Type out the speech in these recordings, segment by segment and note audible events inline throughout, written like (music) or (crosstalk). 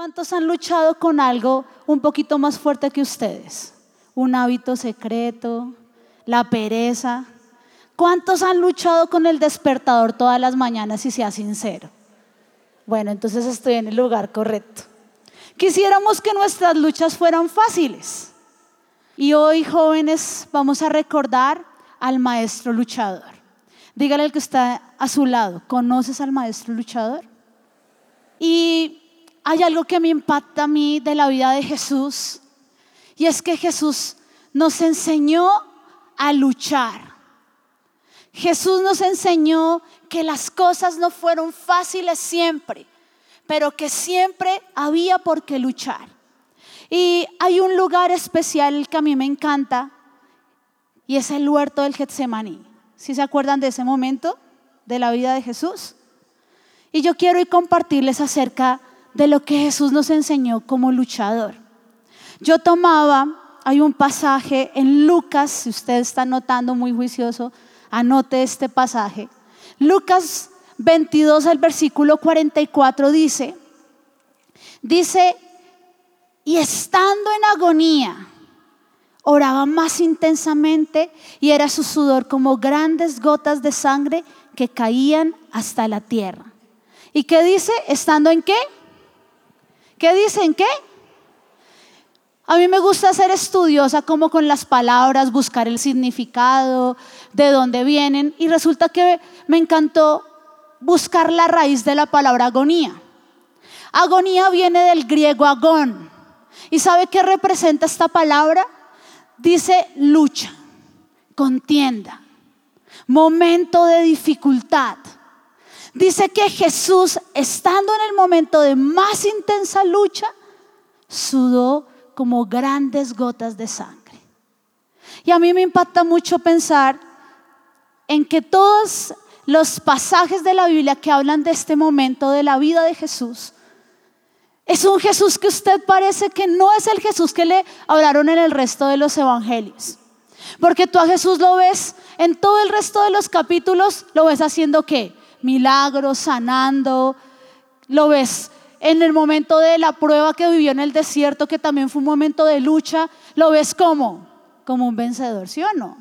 ¿Cuántos han luchado con algo un poquito más fuerte que ustedes? Un hábito secreto, la pereza. ¿Cuántos han luchado con el despertador todas las mañanas y sea sincero? Bueno, entonces estoy en el lugar correcto. Quisiéramos que nuestras luchas fueran fáciles. Y hoy, jóvenes, vamos a recordar al maestro luchador. Dígale al que está a su lado, ¿conoces al maestro luchador? Y hay algo que me impacta a mí de la vida de Jesús y es que Jesús nos enseñó a luchar. Jesús nos enseñó que las cosas no fueron fáciles siempre, pero que siempre había por qué luchar. Y hay un lugar especial que a mí me encanta y es el huerto del Getsemaní. ¿Sí se acuerdan de ese momento de la vida de Jesús? Y yo quiero compartirles acerca de lo que Jesús nos enseñó como luchador. Yo tomaba, hay un pasaje en Lucas, si usted está notando muy juicioso, anote este pasaje. Lucas 22, el versículo 44 dice, dice, y estando en agonía, oraba más intensamente y era su sudor como grandes gotas de sangre que caían hasta la tierra. ¿Y qué dice? ¿Estando en qué? ¿Qué dicen? ¿Qué? A mí me gusta ser estudiosa como con las palabras, buscar el significado, de dónde vienen. Y resulta que me encantó buscar la raíz de la palabra agonía. Agonía viene del griego agón. ¿Y sabe qué representa esta palabra? Dice lucha, contienda, momento de dificultad. Dice que Jesús, estando en el momento de más intensa lucha, sudó como grandes gotas de sangre. Y a mí me impacta mucho pensar en que todos los pasajes de la Biblia que hablan de este momento de la vida de Jesús, es un Jesús que usted parece que no es el Jesús que le hablaron en el resto de los evangelios. Porque tú a Jesús lo ves en todo el resto de los capítulos, lo ves haciendo qué? Milagros, sanando. Lo ves en el momento de la prueba que vivió en el desierto, que también fue un momento de lucha. Lo ves como, como un vencedor, ¿sí o no?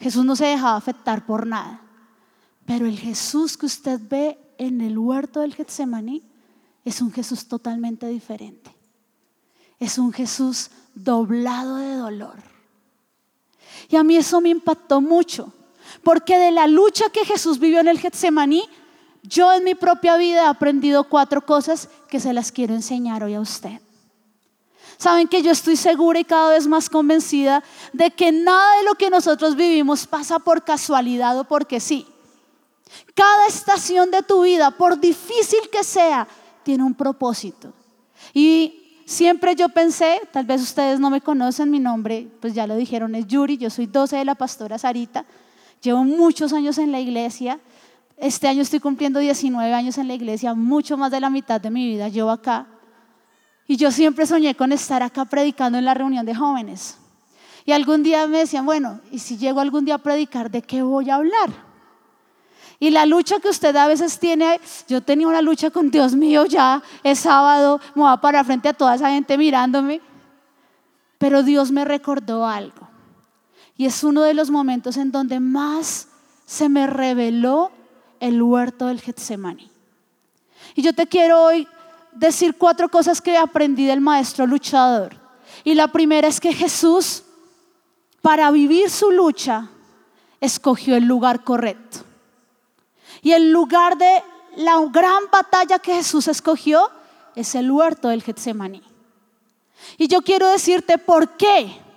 Jesús no se dejaba afectar por nada. Pero el Jesús que usted ve en el huerto del Getsemaní es un Jesús totalmente diferente. Es un Jesús doblado de dolor. Y a mí eso me impactó mucho, porque de la lucha que Jesús vivió en el Getsemaní, yo en mi propia vida he aprendido cuatro cosas que se las quiero enseñar hoy a usted. Saben que yo estoy segura y cada vez más convencida de que nada de lo que nosotros vivimos pasa por casualidad o porque sí. Cada estación de tu vida, por difícil que sea, tiene un propósito. Y siempre yo pensé, tal vez ustedes no me conocen mi nombre, pues ya lo dijeron, es Yuri, yo soy 12 de la pastora Sarita, llevo muchos años en la iglesia este año estoy cumpliendo 19 años en la iglesia, mucho más de la mitad de mi vida llevo acá. Y yo siempre soñé con estar acá predicando en la reunión de jóvenes. Y algún día me decían, bueno, ¿y si llego algún día a predicar, de qué voy a hablar? Y la lucha que usted a veces tiene, yo tenía una lucha con Dios mío ya, es sábado, me voy a parar frente a toda esa gente mirándome. Pero Dios me recordó algo. Y es uno de los momentos en donde más se me reveló el huerto del Getsemaní. Y yo te quiero hoy decir cuatro cosas que aprendí del maestro luchador. Y la primera es que Jesús, para vivir su lucha, escogió el lugar correcto. Y el lugar de la gran batalla que Jesús escogió es el huerto del Getsemaní. Y yo quiero decirte por qué.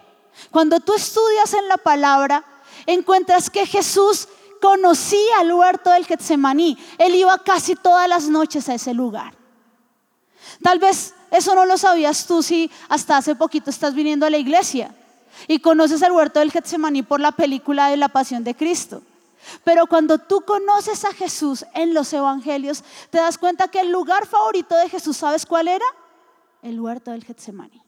Cuando tú estudias en la palabra, encuentras que Jesús conocía el huerto del Getsemaní. Él iba casi todas las noches a ese lugar. Tal vez eso no lo sabías tú si hasta hace poquito estás viniendo a la iglesia y conoces el huerto del Getsemaní por la película de la Pasión de Cristo. Pero cuando tú conoces a Jesús en los evangelios, te das cuenta que el lugar favorito de Jesús, ¿sabes cuál era? El huerto del Getsemaní.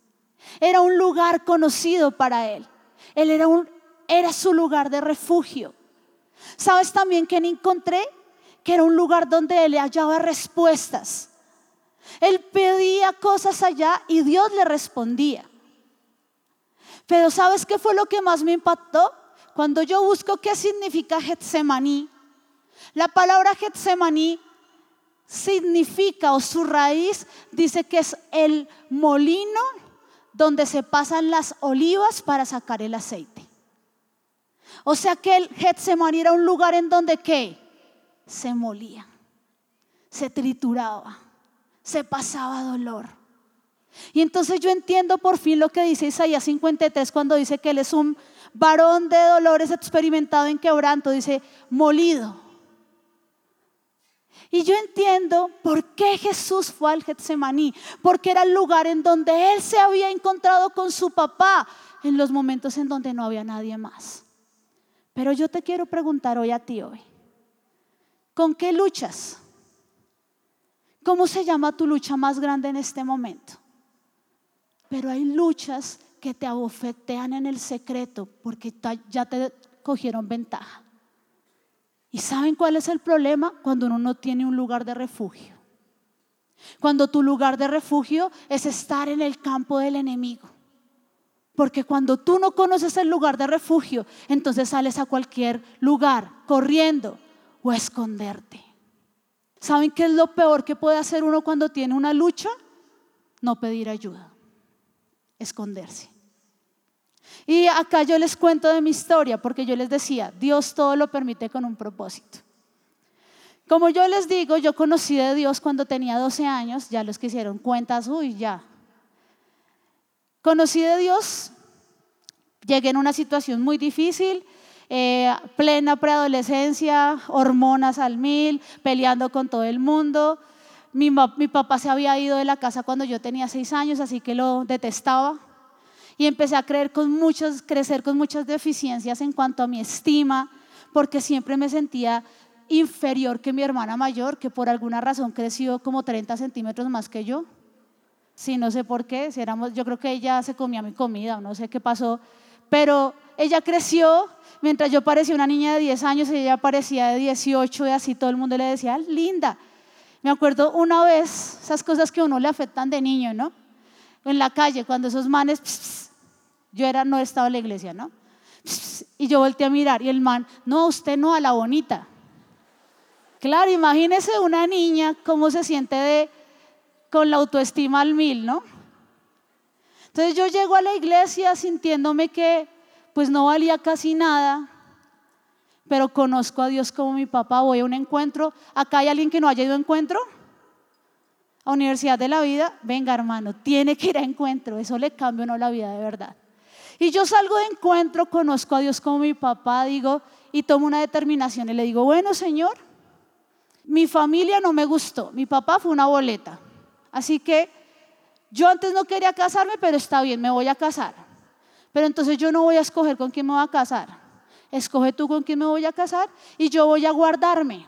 Era un lugar conocido para él. Él era, un, era su lugar de refugio. ¿Sabes también que encontré? Que era un lugar donde él hallaba respuestas. Él pedía cosas allá y Dios le respondía. Pero ¿sabes qué fue lo que más me impactó? Cuando yo busco qué significa Getsemaní, la palabra Getsemaní significa o su raíz dice que es el molino donde se pasan las olivas para sacar el aceite. O sea que el Getsemaní era un lugar en donde qué? Se molía, se trituraba, se pasaba dolor. Y entonces yo entiendo por fin lo que dice Isaías 53 cuando dice que él es un varón de dolores experimentado en quebranto, dice molido. Y yo entiendo por qué Jesús fue al Getsemaní, porque era el lugar en donde él se había encontrado con su papá en los momentos en donde no había nadie más. Pero yo te quiero preguntar hoy a ti hoy, ¿con qué luchas? ¿Cómo se llama tu lucha más grande en este momento? Pero hay luchas que te abofetean en el secreto porque ya te cogieron ventaja. ¿Y saben cuál es el problema? Cuando uno no tiene un lugar de refugio. Cuando tu lugar de refugio es estar en el campo del enemigo. Porque cuando tú no conoces el lugar de refugio, entonces sales a cualquier lugar corriendo o esconderte. ¿Saben qué es lo peor que puede hacer uno cuando tiene una lucha? No pedir ayuda, esconderse. Y acá yo les cuento de mi historia, porque yo les decía, Dios todo lo permite con un propósito. Como yo les digo, yo conocí de Dios cuando tenía 12 años, ya los que hicieron cuentas, uy, ya, Conocí de Dios, llegué en una situación muy difícil, eh, plena preadolescencia, hormonas al mil, peleando con todo el mundo. Mi, mi, papá se había ido de la casa cuando yo tenía seis años, así que lo detestaba. Y empecé a creer con muchos, crecer con muchas deficiencias en cuanto a mi estima, porque siempre me sentía inferior que mi hermana mayor, que por alguna razón creció como 30 centímetros más que yo. Sí, no sé por qué, si éramos, yo creo que ella se comía mi comida, no sé qué pasó, pero ella creció, mientras yo parecía una niña de 10 años, ella parecía de 18 y así todo el mundo le decía, linda. Me acuerdo una vez, esas cosas que a uno le afectan de niño, ¿no? En la calle, cuando esos manes, yo era, no estaba en la iglesia, ¿no? y yo volteé a mirar y el man, no, usted no, a la bonita. Claro, imagínese una niña cómo se siente de con la autoestima al mil, ¿no? Entonces yo llego a la iglesia sintiéndome que pues no valía casi nada, pero conozco a Dios como mi papá, voy a un encuentro, acá hay alguien que no haya ido a encuentro, a Universidad de la Vida, venga hermano, tiene que ir a encuentro, eso le cambia no la vida de verdad. Y yo salgo de encuentro, conozco a Dios como mi papá, digo, y tomo una determinación y le digo, bueno Señor, mi familia no me gustó, mi papá fue una boleta, Así que yo antes no quería casarme, pero está bien, me voy a casar. Pero entonces yo no voy a escoger con quién me voy a casar. Escoge tú con quién me voy a casar y yo voy a guardarme.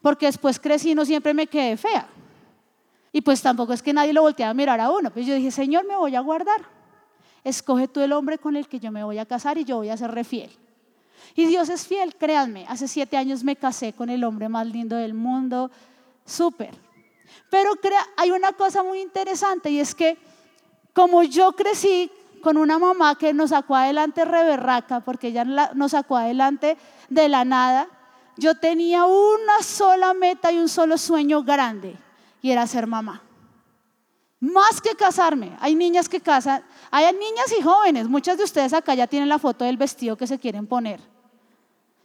Porque después crecí y no siempre me quedé fea. Y pues tampoco es que nadie lo volteara a mirar a uno. Pues yo dije, Señor, me voy a guardar. Escoge tú el hombre con el que yo me voy a casar y yo voy a ser refiel. Y Dios es fiel, créanme. Hace siete años me casé con el hombre más lindo del mundo. Súper. Pero hay una cosa muy interesante y es que como yo crecí con una mamá que nos sacó adelante reberraca, porque ella nos sacó adelante de la nada, yo tenía una sola meta y un solo sueño grande, y era ser mamá. Más que casarme, hay niñas que casan, hay niñas y jóvenes, muchas de ustedes acá ya tienen la foto del vestido que se quieren poner.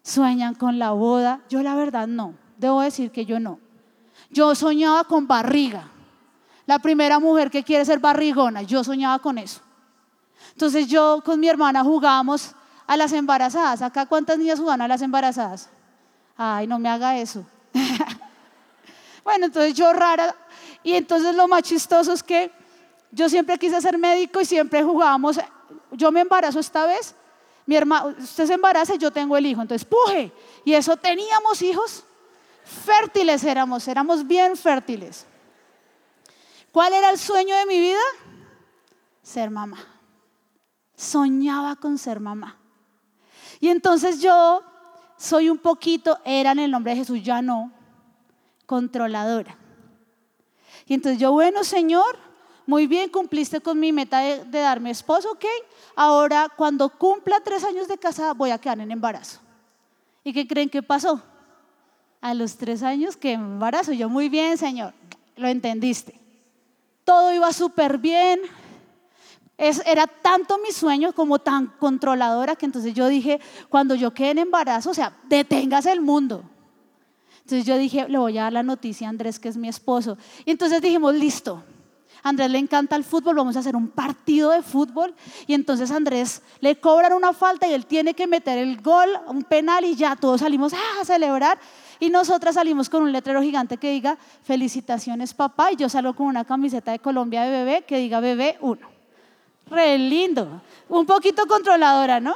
Sueñan con la boda, yo la verdad no, debo decir que yo no. Yo soñaba con barriga. La primera mujer que quiere ser barrigona, yo soñaba con eso. Entonces yo con mi hermana jugábamos a las embarazadas. Acá cuántas niñas jugan a las embarazadas. Ay, no me haga eso. (laughs) bueno, entonces yo rara. Y entonces lo más chistoso es que yo siempre quise ser médico y siempre jugábamos. Yo me embarazo esta vez. Mi hermano, usted se embaraza y yo tengo el hijo. Entonces, puje. Y eso teníamos hijos. Fértiles éramos, éramos bien fértiles. ¿Cuál era el sueño de mi vida? Ser mamá. Soñaba con ser mamá. Y entonces yo soy un poquito, era en el nombre de Jesús, ya no, controladora. Y entonces yo, bueno, Señor, muy bien, cumpliste con mi meta de, darme esposo, ok. Ahora, cuando cumpla tres años de casada, voy a quedar en embarazo. ¿Y qué creen que pasó? A los tres años que embarazo. Yo, muy bien, Señor, lo entendiste. Todo iba súper bien. era tanto mi sueño como tan controladora que entonces yo dije, cuando yo quede en embarazo, o sea, deténgase el mundo. Entonces yo dije, le voy a dar la noticia a Andrés, que es mi esposo. Y entonces dijimos, listo. Andrés le encanta el fútbol, vamos a hacer un partido de fútbol. Y entonces Andrés le cobran una falta y él tiene que meter el gol, un penal y ya todos salimos a celebrar. Y nosotras salimos con un letrero gigante que diga, felicitaciones papá. Y yo salgo con una camiseta de Colombia de bebé que diga bebé 1. Re lindo. Un poquito controladora, ¿no?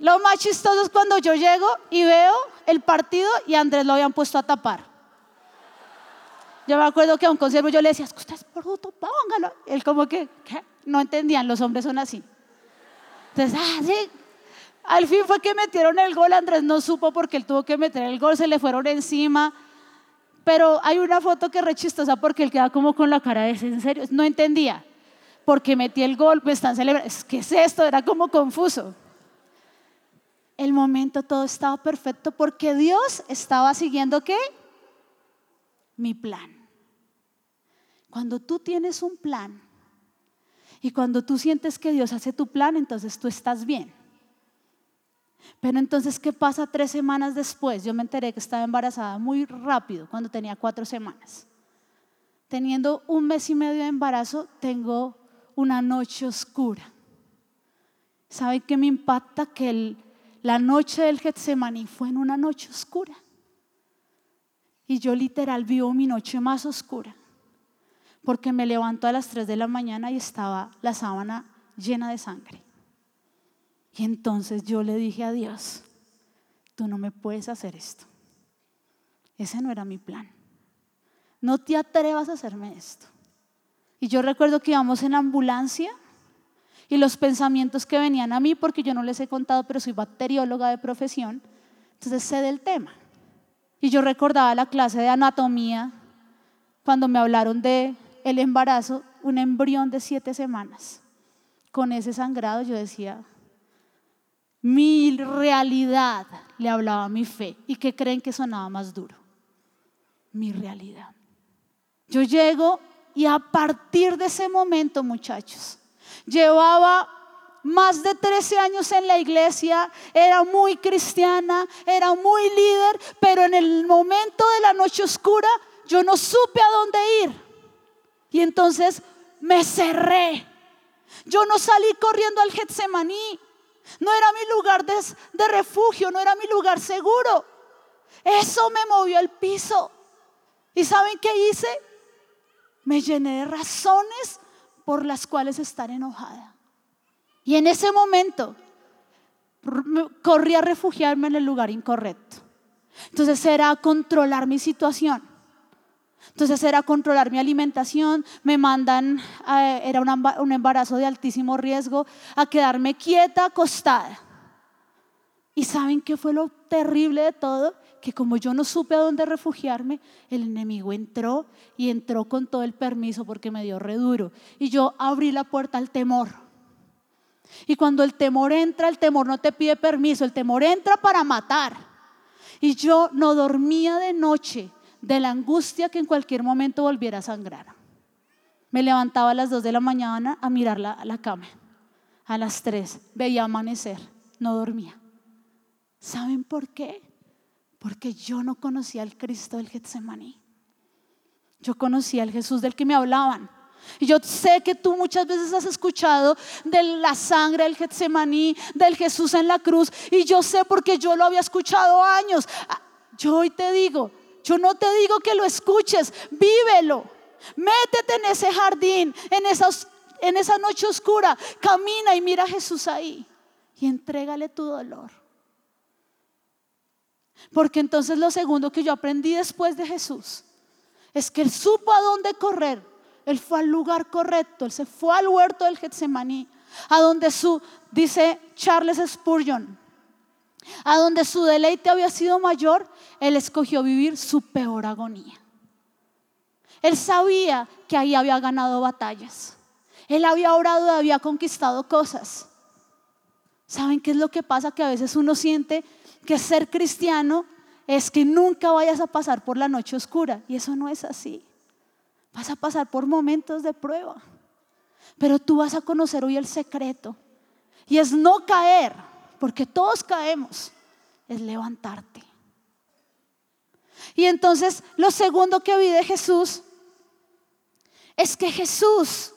Lo más chistoso es cuando yo llego y veo el partido y Andrés lo habían puesto a tapar. Yo me acuerdo que a un conservo yo le decía, usted es bruto, póngalo. Él como que, ¿qué? No entendían, los hombres son así. Entonces, ah, sí. Al fin fue que metieron el gol, Andrés no supo porque él tuvo que meter el gol, se le fueron encima. Pero hay una foto que es re chistosa porque él queda como con la cara de, ¿en serio? No entendía. Porque metí el gol, me están celebrando. ¿Qué es esto? Era como confuso el momento todo estaba perfecto porque Dios estaba siguiendo qué? Mi plan. Cuando tú tienes un plan y cuando tú sientes que Dios hace tu plan, entonces tú estás bien. Pero entonces, ¿qué pasa tres semanas después? Yo me enteré que estaba embarazada muy rápido, cuando tenía cuatro semanas. Teniendo un mes y medio de embarazo, tengo una noche oscura. ¿Saben qué me impacta? Que el, la noche del Getsemaní fue en una noche oscura. Y yo literal vivo mi noche más oscura. Porque me levanto a las 3 de la mañana y estaba la sábana llena de sangre. Y entonces yo le dije a Dios, tú no me puedes hacer esto. Ese no era mi plan. No te atrevas a hacerme esto. Y yo recuerdo que íbamos en ambulancia y los pensamientos que venían a mí, porque yo no les he contado, pero soy bacterióloga de profesión, entonces sé del tema. Y yo recordaba la clase de anatomía cuando me hablaron de el embarazo, un embrión de siete semanas. Con ese sangrado yo decía, mi realidad le hablaba a mi fe. ¿Y qué creen que sonaba más duro? Mi realidad. Yo llego y a partir de ese momento, muchachos, Llevaba más de 13 años en la iglesia, era muy cristiana, era muy líder, pero en el momento de la noche oscura yo no supe a dónde ir. Y entonces me cerré. Yo no salí corriendo al Getsemaní. No era mi lugar de, refugio, no era mi lugar seguro. Eso me movió al piso. ¿Y saben qué hice? Me llené de razones por las cuales estar enojada. Y en ese momento corrí a refugiarme en el lugar incorrecto. Entonces era controlar mi situación. Entonces era controlar mi alimentación, me mandan, era un embarazo de altísimo riesgo, a quedarme quieta, acostada. ¿Y saben qué fue lo terrible de todo? Que como yo no supe a dónde refugiarme, el enemigo entró y entró con todo el permiso porque me dio reduro. Y yo abrí la puerta al temor. Y cuando el temor entra, el temor no te pide permiso, el temor entra para matar. Y yo no dormía de noche de la angustia que en cualquier momento volviera a sangrar. Me levantaba a las 2 de la mañana a mirar la, la cama. A las 3 veía amanecer, no dormía. ¿Saben por qué? Porque yo no conocía al Cristo del Getsemaní. Yo conocía al Jesús del que me hablaban. Y yo sé que tú muchas veces has escuchado de la sangre del Getsemaní, del Jesús en la cruz. Y yo sé porque yo lo había escuchado años. Ah, yo hoy te digo, yo no te digo que lo escuches, vívelo. Métete en ese jardín, en en esa noche oscura. Camina y mira a Jesús ahí. Y entrégale tu dolor. Porque entonces lo segundo que yo aprendí después de Jesús es que él supo a dónde correr. Él fue al lugar correcto, él se fue al huerto del Getsemaní, a donde su, dice Charles Spurgeon, a donde su deleite había sido mayor, él escogió vivir su peor agonía. Él sabía que ahí había ganado batallas. Él había orado había conquistado cosas. ¿Saben qué es lo que pasa? Que a veces uno siente que ser cristiano es que nunca vayas a pasar por la noche oscura. Y eso no es así. Vas a pasar por momentos de prueba. Pero tú vas a conocer hoy el secreto. Y es no caer, porque todos caemos. Es levantarte. Y entonces lo segundo que vi de Jesús es que Jesús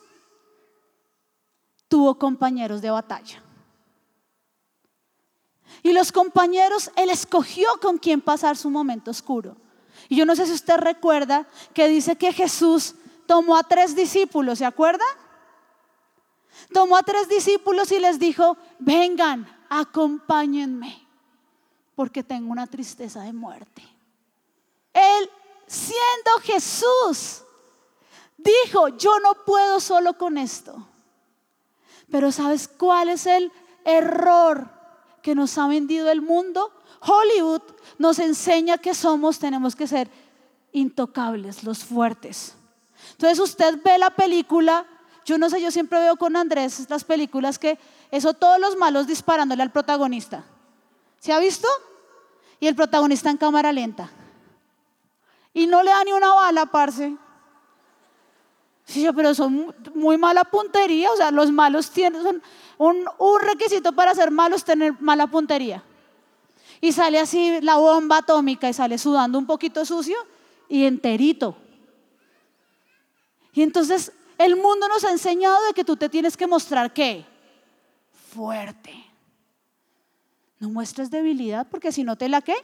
tuvo compañeros de batalla. Y los compañeros, Él escogió con quién pasar su momento oscuro. Y yo no sé si usted recuerda que dice que Jesús tomó a tres discípulos, ¿se acuerda? Tomó a tres discípulos y les dijo, vengan, acompáñenme, porque tengo una tristeza de muerte. Él, siendo Jesús, dijo, yo no puedo solo con esto. Pero ¿sabes cuál es el error que nos ha vendido el mundo? Hollywood nos enseña que somos, tenemos que ser intocables, los fuertes. Entonces usted ve la película, yo no sé, yo siempre veo con Andrés estas películas que eso todos los malos disparándole al protagonista. ¿Se ha visto? Y el protagonista en cámara lenta. Y no le da ni una bala, parce. Sí, pero son muy mala puntería, o sea, los malos tienen, son un, requisito para ser malos tener mala puntería. Y sale así la bomba atómica y sale sudando un poquito sucio y enterito. Y entonces el mundo nos ha enseñado de que tú te tienes que mostrar qué? Fuerte. No muestres debilidad porque si no te la qué?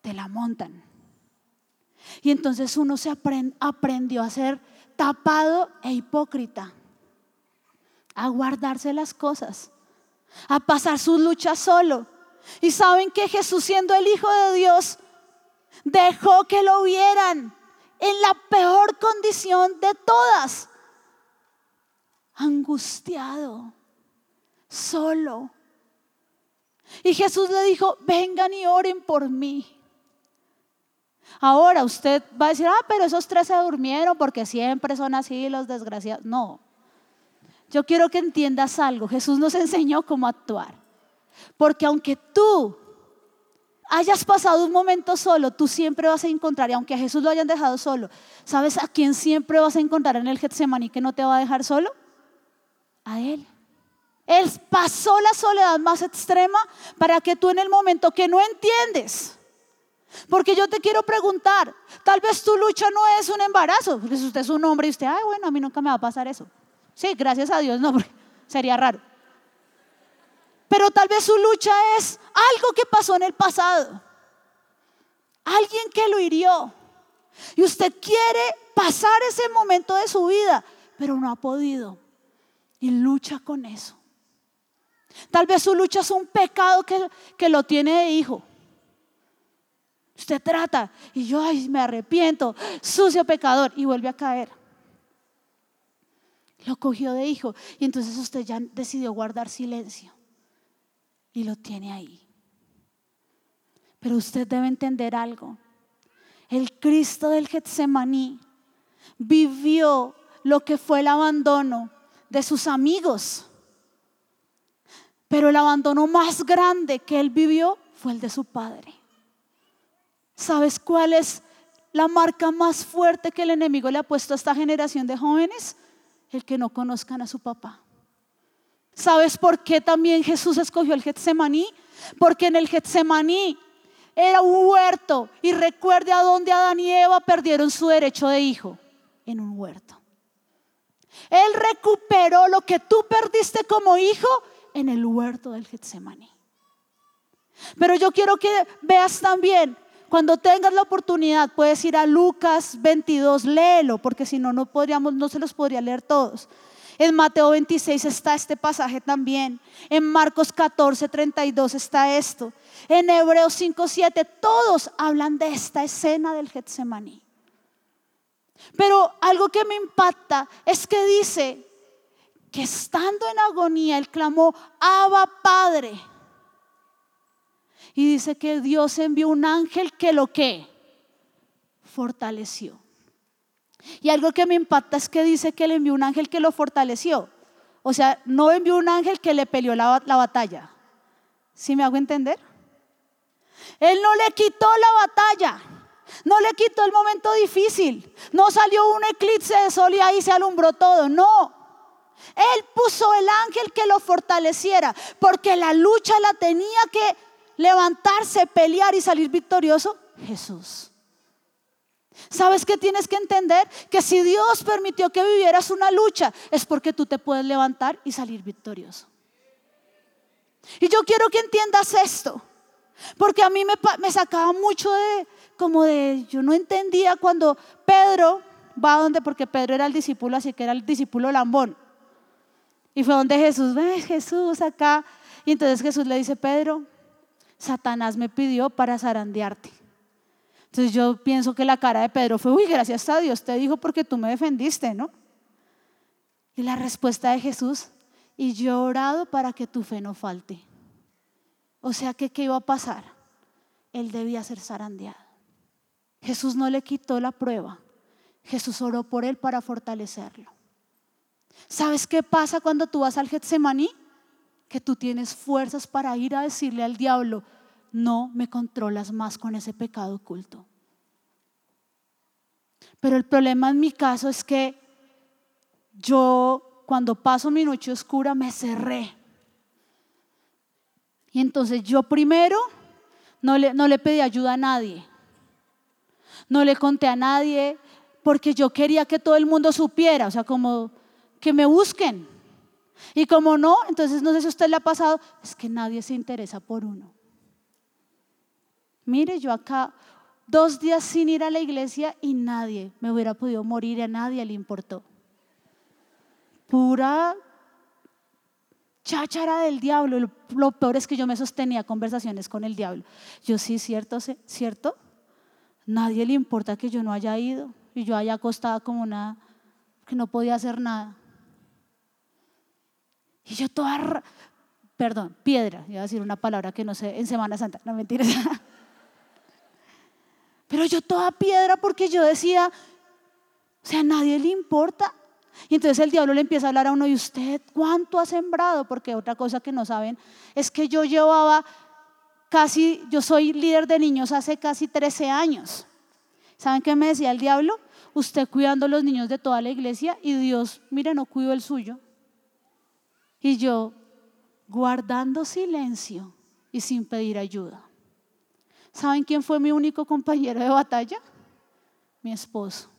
Te la montan. Y entonces uno se aprendió a ser tapado e hipócrita, a guardarse las cosas, a pasar sus luchas solo. Y saben que Jesús siendo el Hijo de Dios, dejó que lo vieran en la peor condición de todas, angustiado, solo. Y Jesús le dijo, vengan y oren por mí. Ahora usted va a decir, ah, pero esos tres se durmieron porque siempre son así los desgraciados. No, yo quiero que entiendas algo. Jesús nos enseñó cómo actuar. Porque aunque tú hayas pasado un momento solo, tú siempre vas a encontrar, y aunque a Jesús lo hayan dejado solo, ¿sabes a quién siempre vas a encontrar en el Getsemaní que no te va a dejar solo? A Él. Él pasó la soledad más extrema para que tú en el momento que no entiendes, porque yo te quiero preguntar, tal vez tu lucha no es un embarazo, porque si usted es un hombre y usted, ay, bueno, a mí nunca me va a pasar eso. Sí, gracias a Dios, no, sería raro. Pero tal vez su lucha es algo que pasó en el pasado. Alguien que lo hirió. Y usted quiere pasar ese momento de su vida, pero no ha podido. Y lucha con eso. Tal vez su lucha es un pecado que, que lo tiene de hijo. Usted trata y yo, ay, me arrepiento, sucio pecador, y vuelve a caer. Lo cogió de hijo y entonces usted ya decidió guardar silencio y lo tiene ahí. Pero usted debe entender algo. El Cristo del Getsemaní vivió lo que fue el abandono de sus amigos. Pero el abandono más grande que él vivió fue el de su padre. ¿Sabes cuál es la marca más fuerte que el enemigo le ha puesto a esta generación de jóvenes? El que no conozcan a su papá. ¿Sabes por qué también Jesús escogió el Getsemaní? Porque en el Getsemaní era un huerto y recuerde a dónde Adán y Eva perdieron su derecho de hijo, en un huerto. Él recuperó lo que tú perdiste como hijo en el huerto del Getsemaní. Pero yo quiero que veas también cuando tengas la oportunidad, puedes ir a Lucas 22, léelo, porque si no, no podríamos, no se los podría leer todos. En Mateo 26 está este pasaje también. En Marcos 14, 32 está esto. En Hebreos 5, 7, todos hablan de esta escena del Getsemaní. Pero algo que me impacta es que dice que estando en agonía, él clamó, Abba Padre. Y dice que Dios envió un ángel que lo que fortaleció. Y algo que me impacta es que dice que le envió un ángel que lo fortaleció. O sea, no envió un ángel que le peleó la, la batalla. ¿Sí me hago entender? Él no le quitó la batalla. No le quitó el momento difícil. No salió un eclipse de sol y ahí se alumbró todo. No. Él puso el ángel que lo fortaleciera, porque la lucha la tenía que levantarse, pelear y salir victorioso Jesús. ¿Sabes qué tienes que entender? Que si Dios permitió que vivieras una lucha, es porque tú te puedes levantar y salir victorioso. Y yo quiero que entiendas esto, porque a mí me, sacaba mucho de, como de, yo no entendía cuando Pedro va a donde, porque Pedro era el discípulo, así que era el discípulo lambón. Y fue donde Jesús, ve Jesús acá. Y entonces Jesús le dice, Pedro, Satanás me pidió para zarandearte. Entonces yo pienso que la cara de Pedro fue, uy, gracias a Dios te dijo porque tú me defendiste, ¿no? Y la respuesta de Jesús, y yo he orado para que tu fe no falte. O sea que, ¿qué iba a pasar? Él debía ser zarandeado. Jesús no le quitó la prueba. Jesús oró por él para fortalecerlo. ¿Sabes qué pasa cuando tú vas al Getsemaní? Que tú tienes fuerzas para ir a decirle al diablo, no me controlas más con ese pecado oculto. Pero el problema en mi caso es que yo cuando paso mi noche oscura me cerré. Y entonces yo primero no le, no le pedí ayuda a nadie. No le conté a nadie porque yo quería que todo el mundo supiera, o sea, como que me busquen. Y como no, entonces no sé si usted le ha pasado, es que nadie se interesa por uno. Mire, yo acá dos días sin ir a la iglesia y nadie me hubiera podido morir a nadie le importó. Pura cháchara del diablo. Lo, peor es que yo me sostenía conversaciones con el diablo. Yo sí, cierto, cierto. Nadie le importa que yo no haya ido y yo haya acostado como una que no podía hacer nada. Y yo toda, perdón, piedra, iba a decir una palabra que no sé en Semana Santa, no mentiras. (laughs) Pero yo toda piedra porque yo decía, o sea, a nadie le importa. Y entonces el diablo le empieza a hablar a uno, ¿y usted cuánto ha sembrado? Porque otra cosa que no saben es que yo llevaba casi, yo soy líder de niños hace casi 13 años. ¿Saben qué me decía el diablo? Usted cuidando a los niños de toda la iglesia y Dios, mire, no cuido el suyo. Y yo guardando silencio y sin pedir ayuda. ¿Saben quién fue mi único compañero de batalla? Mi esposo.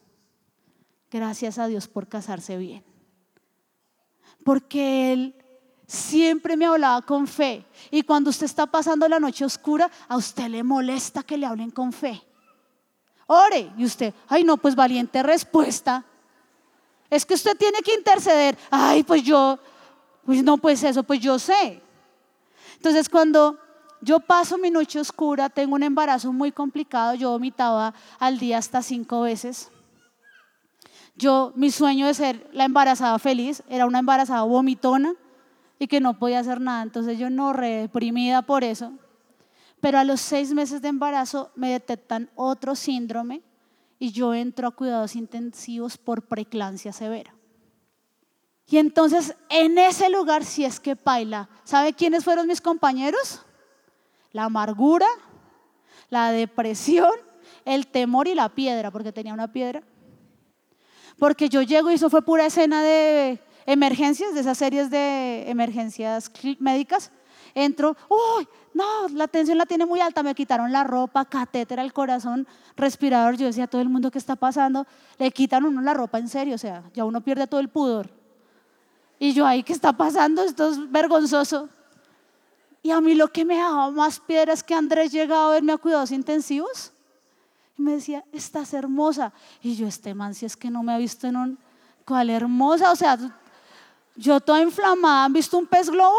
Gracias a Dios por casarse bien. Porque él siempre me hablaba con fe. Y cuando usted está pasando la noche oscura, a usted le molesta que le hablen con fe. Ore. Y usted, ay no, pues valiente respuesta. Es que usted tiene que interceder. Ay, pues yo, pues no, pues eso, pues yo sé. Entonces cuando yo paso mi noche oscura, tengo un embarazo muy complicado, yo vomitaba al día hasta cinco veces. Yo, mi sueño de ser la embarazada feliz, era una embarazada vomitona y que no podía hacer nada. Entonces yo no reprimida por eso. Pero a los seis meses de embarazo me detectan otro síndrome y yo entro a cuidados intensivos por preclancia severa. Y entonces en ese lugar si es que paila. ¿Sabe quiénes fueron mis compañeros? La amargura, la depresión, el temor y la piedra, porque tenía una piedra. Porque yo llego y eso fue pura escena de emergencias, de esas series de emergencias médicas. Entro, uy, no, la tensión la tiene muy alta, me quitaron la ropa, catéter al corazón, respirador. Yo decía, todo el mundo que está pasando, le quitan uno la ropa en serio, o sea, ya uno pierde todo el pudor. Y yo ahí, ¿qué está pasando? Esto es vergonzoso. Y a mí lo que me daba más piedra es que Andrés llegaba a verme a cuidados intensivos y me decía, estás hermosa. Y yo, este man, si es que no me ha visto en un... ¿Cuál hermosa? O sea, yo toda inflamada, ¿han visto un pez globo?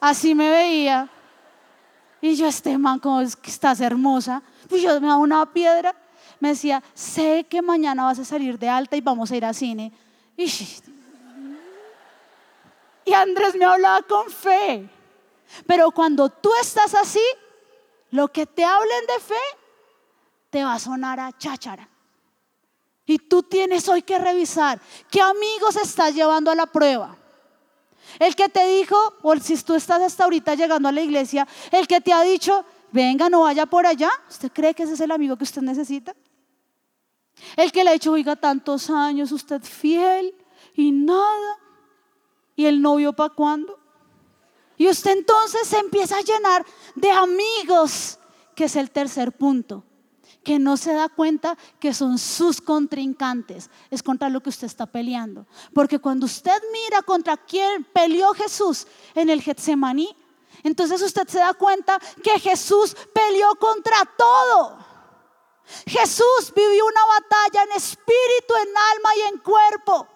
Así me veía. Y yo, este man, como es que estás hermosa. Pues yo me daba una piedra. Me decía, sé que mañana vas a salir de alta y vamos a ir a cine. Y y Andrés me hablaba con fe. Pero cuando tú estás así, lo que te hablen de fe te va a sonar a cháchara. Y tú tienes hoy que revisar qué amigos estás llevando a la prueba. El que te dijo, o si tú estás hasta ahorita llegando a la iglesia, el que te ha dicho, venga, no vaya por allá, ¿usted cree que ese es el amigo que usted necesita? El que le ha dicho, oiga, tantos años, usted fiel y nada. ¿Y el novio para cuándo? Y usted entonces se empieza a llenar de amigos, que es el tercer punto que no se da cuenta que son sus contrincantes, es contra lo que usted está peleando. Porque cuando usted mira contra quién peleó Jesús en el Getsemaní, entonces usted se da cuenta que Jesús peleó contra todo. Jesús vivió una batalla en espíritu, en alma y en cuerpo.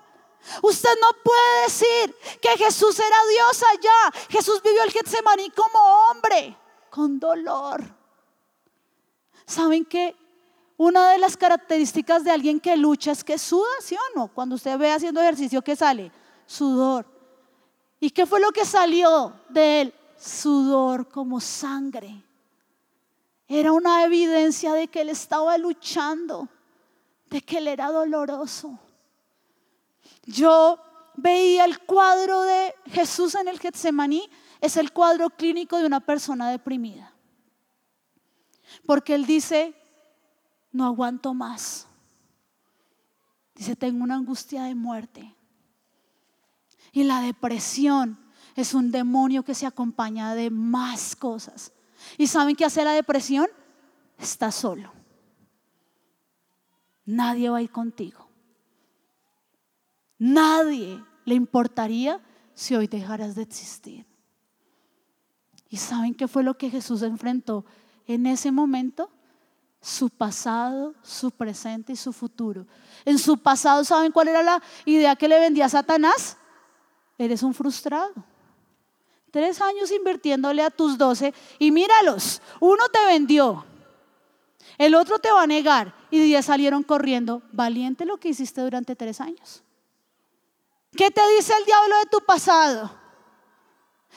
Usted no puede decir que Jesús era Dios allá. Jesús vivió el Getsemaní como hombre, con dolor. ¿Saben qué? Una de las características de alguien que lucha es que suda, ¿sí o no? Cuando usted ve haciendo ejercicio, ¿qué sale? Sudor. ¿Y qué fue lo que salió de él? Sudor como sangre. Era una evidencia de que él estaba luchando, de que él era doloroso. Yo veía el cuadro de Jesús en el Getsemaní, es el cuadro clínico de una persona deprimida. Porque él dice, no aguanto más. Dice, tengo una angustia de muerte. Y la depresión es un demonio que se acompaña de más cosas. ¿Y saben qué hace la depresión? Está solo. Nadie va a ir contigo. Nadie le importaría si hoy dejaras de existir. ¿Y saben qué fue lo que Jesús enfrentó en ese momento? su pasado, su presente y su futuro. En su pasado, ¿saben cuál era la idea que le vendía a Satanás? Eres un frustrado. Tres años invirtiéndole a tus doce y míralos, uno te vendió, el otro te va a negar y diez salieron corriendo. Valiente lo que hiciste durante tres años. ¿Qué te dice el diablo de tu pasado?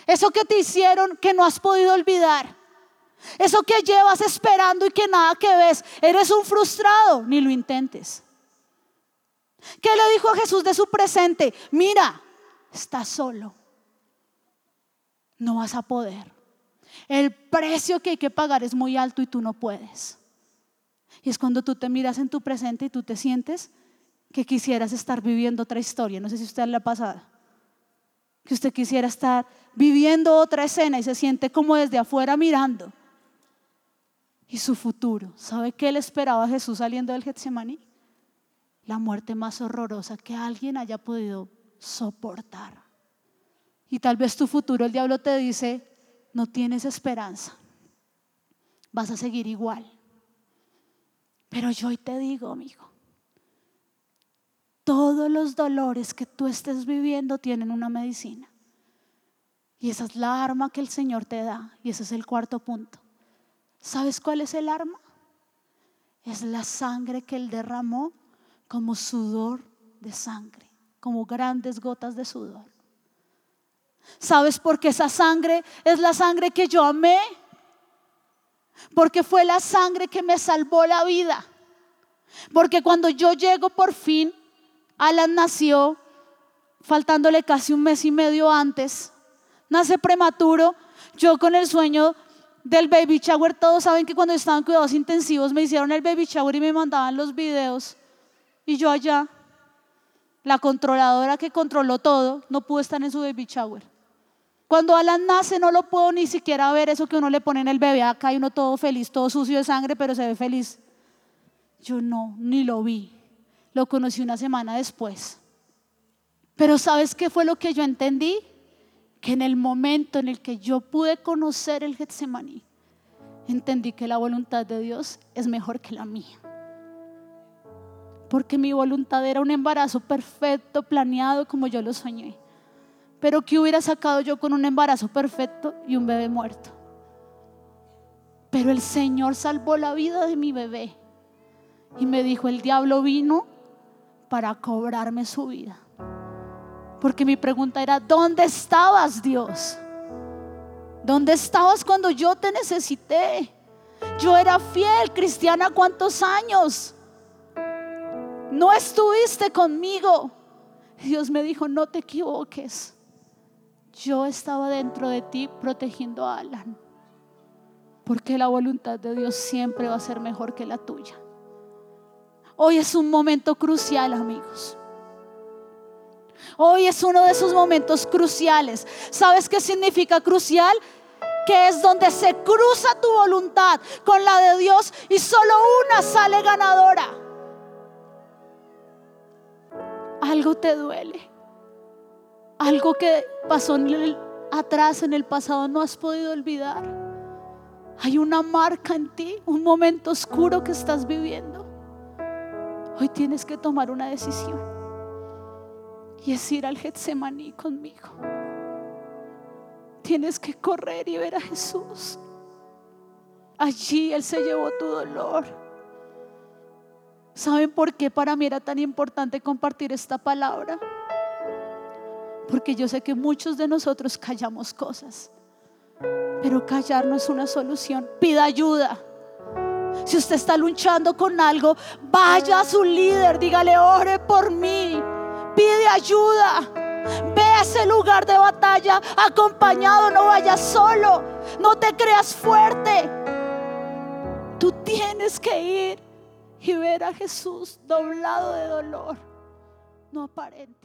Eso que te hicieron que no has podido olvidar. Eso que llevas esperando y que nada que ves, eres un frustrado, ni lo intentes. ¿Qué le dijo a Jesús de su presente? Mira, estás solo. No vas a poder. El precio que hay que pagar es muy alto y tú no puedes. Y es cuando tú te miras en tu presente y tú te sientes que quisieras estar viviendo otra historia. No sé si usted le ha pasado. Que usted quisiera estar viviendo otra escena y se siente como desde afuera mirando y su futuro. ¿Sabe qué le esperaba a Jesús saliendo del Getsemaní? La muerte más horrorosa que alguien haya podido soportar. Y tal vez tu futuro, el diablo te dice, no tienes esperanza, vas a seguir igual. Pero yo hoy te digo, amigo, todos los dolores que tú estés viviendo tienen una medicina. Y esa es la arma que el Señor te da. Y ese es el cuarto punto. ¿Sabes cuál es el arma? Es la sangre que Él derramó como sudor de sangre, como grandes gotas de sudor. ¿Sabes por qué esa sangre es la sangre que yo amé? Porque fue la sangre que me salvó la vida. Porque cuando yo llego por fin, Alan nació faltándole casi un mes y medio antes. Nace prematuro, yo con el sueño del baby shower, todos saben que cuando estaban cuidados intensivos me hicieron el baby shower y me mandaban los videos. Y yo allá, la controladora que controló todo, no pude estar en su baby shower. Cuando Alan nace no lo puedo ni siquiera ver eso que uno le pone en el bebé acá y uno todo feliz, todo sucio de sangre, pero se ve feliz. Yo no, ni lo vi. Lo conocí una semana después. Pero ¿sabes qué fue lo que yo entendí? que en el momento en el que yo pude conocer el Getsemaní, entendí que la voluntad de Dios es mejor que la mía. Porque mi voluntad era un embarazo perfecto, planeado como yo lo soñé. Pero ¿qué hubiera sacado yo con un embarazo perfecto y un bebé muerto? Pero el Señor salvó la vida de mi bebé. Y me dijo, el diablo vino para cobrarme su vida. Porque mi pregunta era, ¿dónde estabas Dios? ¿Dónde estabas cuando yo te necesité? Yo era fiel, cristiana, ¿cuántos años? no estuviste conmigo. Dios me dijo, no te equivoques. Yo estaba dentro de ti protegiendo a Alan. Porque la voluntad de Dios siempre va a ser mejor que la tuya. Hoy es un momento crucial, amigos. Hoy es uno de esos momentos cruciales. ¿Sabes qué significa crucial? Que es donde se cruza tu voluntad con la de Dios y solo una sale ganadora. Algo te duele. Algo que pasó atrás en el pasado no has podido olvidar. Hay una marca en ti, un momento oscuro que estás viviendo. Hoy tienes que tomar una decisión y es ir al Getsemaní conmigo. Tienes que correr y ver a Jesús. Allí Él se llevó tu dolor. ¿Saben por qué para mí era tan importante compartir esta palabra? Porque yo sé que muchos de nosotros callamos cosas, pero callar no es una solución. Pida ayuda. Si usted está luchando con algo, vaya a su líder, dígale, ore por mí. Pide ayuda. Ve a ese lugar de batalla acompañado, no vayas solo. No te creas fuerte. Tú tienes que ir y ver a Jesús doblado de dolor. No aparentes.